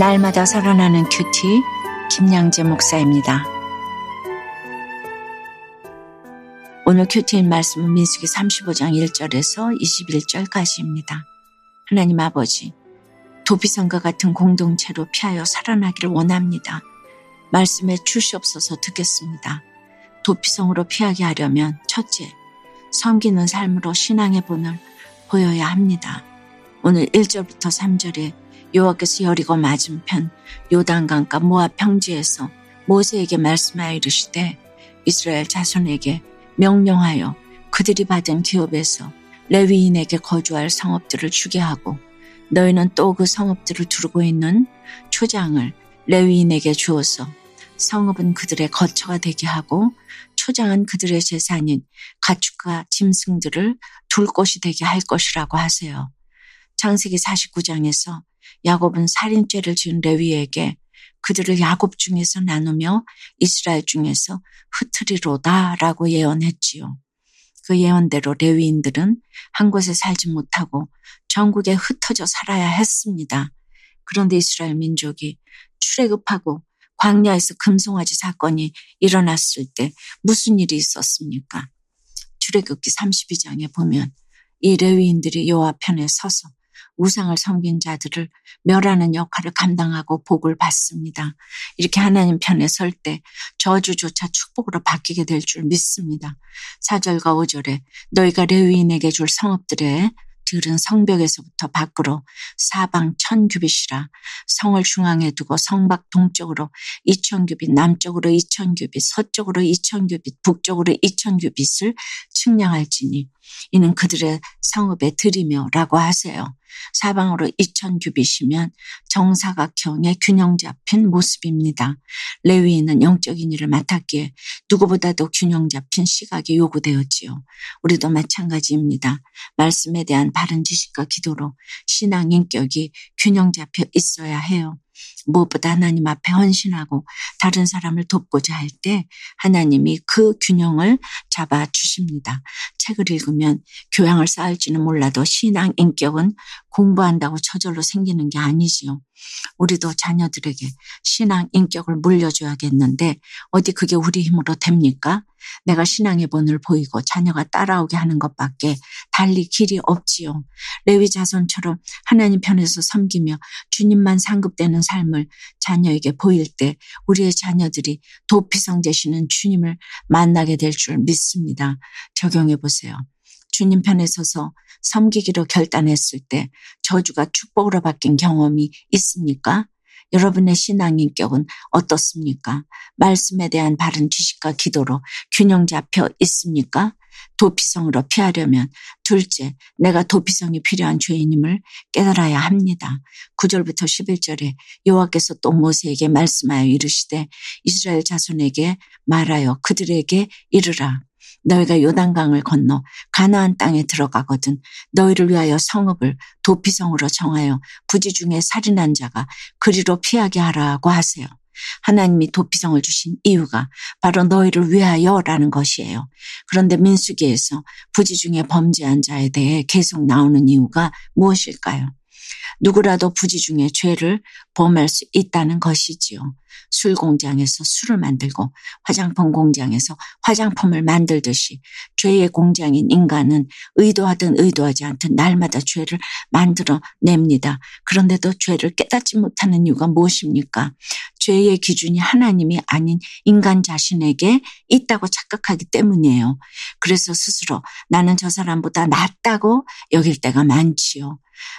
날마다 살아나는 큐티 김양재 목사입니다. 오늘 큐티인 말씀은 민수기 35장 1절에서 21절까지입니다. 하나님 아버지, 도피성과 같은 공동체로 피하여 살아나기를 원합니다. 말씀해 주시옵소서 듣겠습니다. 도피성으로 피하게 하려면 첫째, 섬기는 삶으로 신앙의 본을 보여야 합니다. 오늘 1절부터 3절에 여호와께서 여리고 맞은편 요단강가 모압 평지에서 모세에게 말씀하여 이르시되 이스라엘 자손에게 명령하여 그들이 받은 기업에서 레위인에게 거주할 성읍들을 주게 하고 너희는 또 그 성읍들을 두르고 있는 초장을 레위인에게 주어서 성읍은 그들의 거처가 되게 하고 초장은 그들의 재산인 가축과 짐승들을 둘 곳이 되게 할 것이라고 하세요. 창세기 49장에서 야곱은 살인죄를 지은 레위에게 그들을 야곱 중에서 나누며 이스라엘 중에서 흩트리로다라고 예언했지요. 그 예언대로 레위인들은 한 곳에 살지 못하고 전국에 흩어져 살아야 했습니다. 그런데 이스라엘 민족이 출애굽하고 광야에서 금송아지 사건이 일어났을 때 무슨 일이 있었습니까? 출애굽기 32장에 보면 이 레위인들이 여호와 편에 서서 우상을 섬긴 자들을 멸하는 역할을 감당하고 복을 받습니다. 이렇게 하나님 편에 설 때 저주조차 축복으로 바뀌게 될 줄 믿습니다. 4절과 5절에 너희가 레위인에게 줄 성읍들에 들은 성벽에서부터 밖으로 사방 천 규빗이라 성을 중앙에 두고 성밖 동쪽으로 이천 규빗, 남쪽으로 이천 규빗, 서쪽으로 이천 규빗, 북쪽으로 이천 규빗을 측량할지니 이는 그들의 성읍에 들이며라고 하세요. 사방으로 2천 규빗이면 정사각형의 균형 잡힌 모습입니다. 레위인은 영적인 일을 맡았기에 누구보다도 균형 잡힌 시각이 요구되었지요. 우리도 마찬가지입니다. 말씀에 대한 바른 지식과 기도로 신앙 인격이 균형 잡혀 있어야 해요. 무엇보다 하나님 앞에 헌신하고 다른 사람을 돕고자 할 때 하나님이 그 균형을 잡아 주십니다. 책을 읽으면 교양을 쌓을지는 몰라도 신앙 인격은 공부한다고 저절로 생기는 게 아니지요. 우리도 자녀들에게 신앙 인격을 물려줘야겠는데 어디 그게 우리 힘으로 됩니까? 내가 신앙의 본을 보이고 자녀가 따라오게 하는 것밖에 달리 길이 없지요. 레위 자손처럼 하나님 편에서 섬기며 주님만 상급되는 삶을 자녀에게 보일 때 우리의 자녀들이 도피성 되시는 주님을 만나게 될 줄 믿습니다. 적용해 보세요. 주님 편에 서서 섬기기로 결단했을 때 저주가 축복으로 바뀐 경험이 있습니까? 여러분의 신앙 인격은 어떻습니까? 말씀에 대한 바른 지식과 기도로 균형 잡혀 있습니까? 도피성으로 피하려면 둘째, 내가 도피성이 필요한 죄인임을 깨달아야 합니다. 9절부터 11절에 여호와께서 또 모세에게 말씀하여 이르시되 이스라엘 자손에게 말하여 그들에게 이르라. 너희가 요단강을 건너 가나안 땅에 들어가거든 너희를 위하여 성읍을 도피성으로 정하여 부지 중에 살인한 자가 그리로 피하게 하라고 하세요. 하나님이 도피성을 주신 이유가 바로 너희를 위하여라는 것이에요. 그런데 민수기에서 부지 중에 범죄한 자에 대해 계속 나오는 이유가 무엇일까요? 누구라도 부지 중에 죄를 범할 수 있다는 것이지요. 술 공장에서 술을 만들고 화장품 공장에서 화장품을 만들듯이 죄의 공장인 인간은 의도하든 의도하지 않든 날마다 죄를 만들어 냅니다. 그런데도 죄를 깨닫지 못하는 이유가 무엇입니까? 죄의 기준이 하나님이 아닌 인간 자신에게 있다고 착각하기 때문이에요. 그래서 스스로 나는 저 사람보다 낫다고 여길 때가 많지요.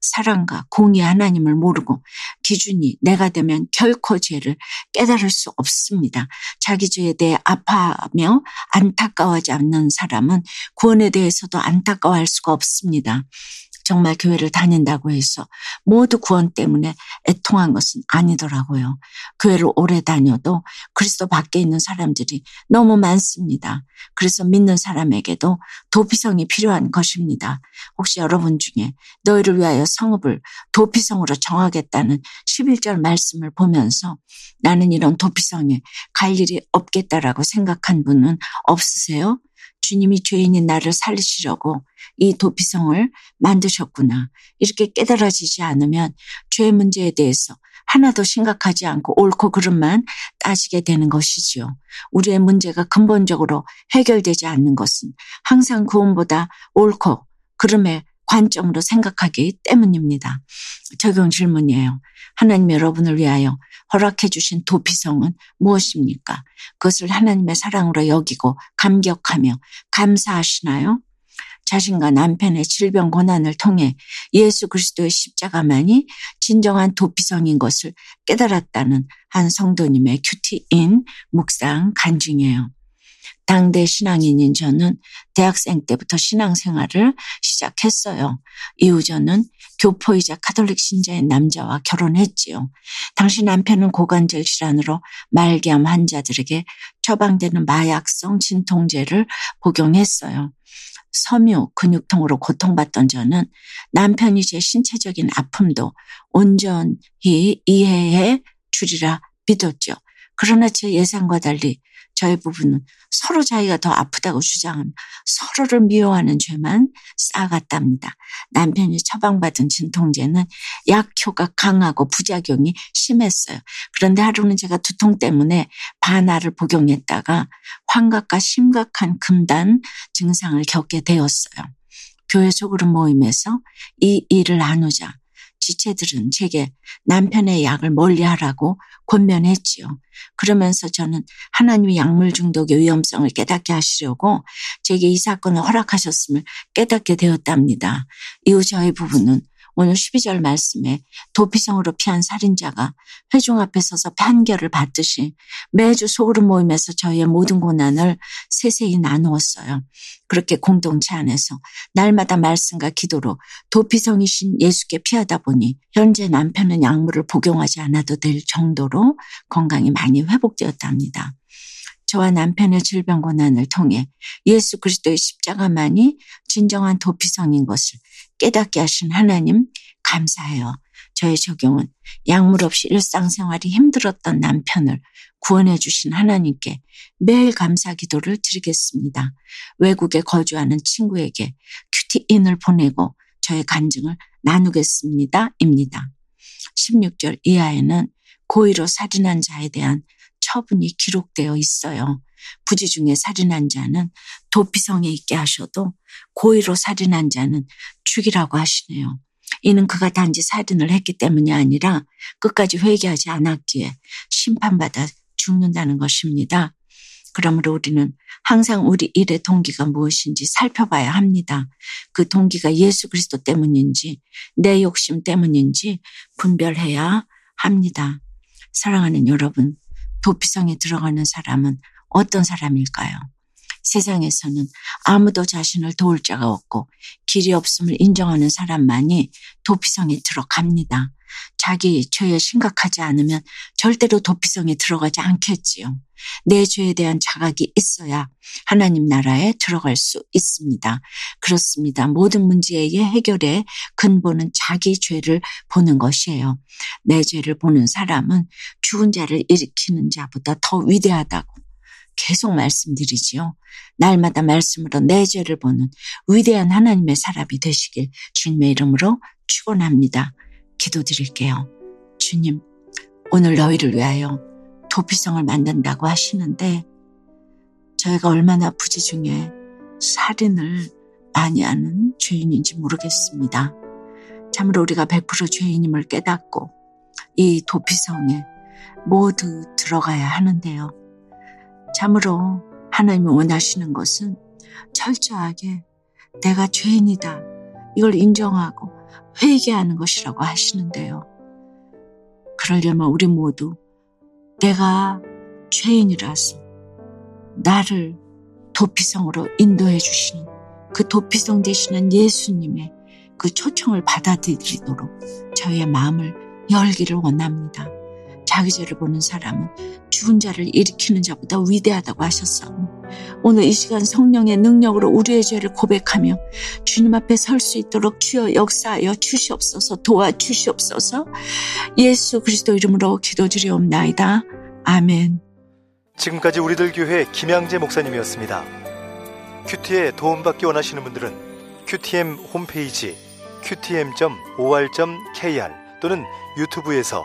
사랑과 공의 하나님을 모르고 기준이 내가 되면 결코 죄를 깨달을 수 없습니다. 자기 죄에 대해 아파하며 안타까워하지 않는 사람은 구원에 대해서도 안타까워할 수가 없습니다. 정말 교회를 다닌다고 해서 모두 구원 때문에 애통한 것은 아니더라고요. 교회를 오래 다녀도 그리스도 밖에 있는 사람들이 너무 많습니다. 그래서 믿는 사람에게도 도피성이 필요한 것입니다. 혹시 여러분 중에 너희를 위하여 성읍을 도피성으로 정하겠다는 11절 말씀을 보면서 나는 이런 도피성에 갈 일이 없겠다라고 생각한 분은 없으세요? 주님이 죄인인 나를 살리시려고 이 도피성을 만드셨구나. 이렇게 깨달아지지 않으면 죄 문제에 대해서 하나도 심각하지 않고 옳고 그름만 따지게 되는 것이지요. 우리의 문제가 근본적으로 해결되지 않는 것은 항상 구원보다 옳고 그름의 관점으로 생각하기 때문입니다. 적용 질문이에요. 하나님 여러분을 위하여 허락해 주신 도피성은 무엇입니까? 그것을 하나님의 사랑으로 여기고 감격하며 감사하시나요? 자신과 남편의 질병 고난을 통해 예수 그리스도의 십자가만이 진정한 도피성인 것을 깨달았다는 한 성도님의 큐티인 묵상 간증이에요. 당대 신앙인인 저는 대학생 때부터 신앙생활을 시작했어요. 이후 저는 교포이자 카톨릭 신자인 남자와 결혼했지요. 당시 남편은 고관절 질환으로 말기암 환자들에게 처방되는 마약성 진통제를 복용했어요. 섬유, 근육통으로 고통받던 저는 남편이 제 신체적인 아픔도 온전히 이해해 주리라 믿었죠. 그러나 제 예상과 달리 저희 부부는 서로 자기가 더 아프다고 주장하며 서로를 미워하는 죄만 쌓아갔답니다. 남편이 처방받은 진통제는 약효가 강하고 부작용이 심했어요. 그런데 하루는 제가 두통 때문에 반알을 복용했다가 환각과 심각한 금단 증상을 겪게 되었어요. 교회 소그룹 모임에서 이 일을 나누자 지체들은 제게 남편의 약을 멀리하라고 권면했지요. 그러면서 저는 하나님의 약물 중독의 위험성을 깨닫게 하시려고 제게 이 사건을 허락하셨음을 깨닫게 되었답니다. 이후 저희 부부는 오늘 12절 말씀에 도피성으로 피한 살인자가 회중 앞에 서서 판결을 받듯이 매주 소그룹 모임에서 저희의 모든 고난을 세세히 나누었어요. 그렇게 공동체 안에서 날마다 말씀과 기도로 도피성이신 예수께 피하다 보니 현재 남편은 약물을 복용하지 않아도 될 정도로 건강이 많이 회복되었답니다. 저와 남편의 질병 고난을 통해 예수 그리스도의 십자가만이 진정한 도피성인 것을 깨닫게 하신 하나님 감사해요. 저의 적용은 약물 없이 일상생활이 힘들었던 남편을 구원해 주신 하나님께 매일 감사 기도를 드리겠습니다. 외국에 거주하는 친구에게 큐티인을 보내고 저의 간증을 나누겠습니다. 입니다. 16절 이하에는 고의로 살인한 자에 대한 처분이 기록되어 있어요. 부지 중에 살인한 자는 도피성에 있게 하셔도 고의로 살인한 자는 죽이라고 하시네요. 이는 그가 단지 살인을 했기 때문이 아니라 끝까지 회개하지 않았기에 심판받아 죽는다는 것입니다. 그러므로 우리는 항상 우리 일의 동기가 무엇인지 살펴봐야 합니다. 그 동기가 예수 그리스도 때문인지 내 욕심 때문인지 분별해야 합니다. 사랑하는 여러분, 도피성에 들어가는 사람은 어떤 사람일까요? 세상에서는 아무도 자신을 도울 자가 없고 길이 없음을 인정하는 사람만이 도피성에 들어갑니다. 자기 죄에 심각하지 않으면 절대로 도피성에 들어가지 않겠지요. 내 죄에 대한 자각이 있어야 하나님 나라에 들어갈 수 있습니다. 그렇습니다. 모든 문제의 해결의 근본은 자기 죄를 보는 것이에요. 내 죄를 보는 사람은 죽은 자를 일으키는 자보다 더 위대하다고 계속 말씀드리지요. 날마다 말씀으로 내 죄를 보는 위대한 하나님의 사람이 되시길 주님의 이름으로 축원합니다. 기도드릴게요. 주님, 오늘 너희를 위하여 도피성을 만든다고 하시는데 저희가 얼마나 부지 중에 살인을 많이 하는 죄인인지 모르겠습니다. 참으로 우리가 100% 죄인임을 깨닫고 이 도피성에 모두 들어가야 하는데요. 참으로 하나님이 원하시는 것은 철저하게 내가 죄인이다. 이걸 인정하고 회개하는 것이라고 하시는데요. 그러려면 우리 모두 내가 죄인이라서 나를 도피성으로 인도해 주시는 그 도피성 되시는 예수님의 그 초청을 받아들이도록 저희의 마음을 열기를 원합니다. 자기 죄를 보는 사람은 죽은 자를 일으키는 자보다 위대하다고 하셨사오. 오늘 이 시간 성령의 능력으로 우리의 죄를 고백하며 주님 앞에 설 수 있도록 주여 역사하여 주시옵소서 도와 주시옵소서 예수 그리스도 이름으로 기도드리옵나이다. 아멘. 지금까지 우리들 교회 김양재 목사님이었습니다. 큐티에 도움받기 원하시는 분들은 큐티엠 홈페이지 qtm.or.kr 또는 유튜브에서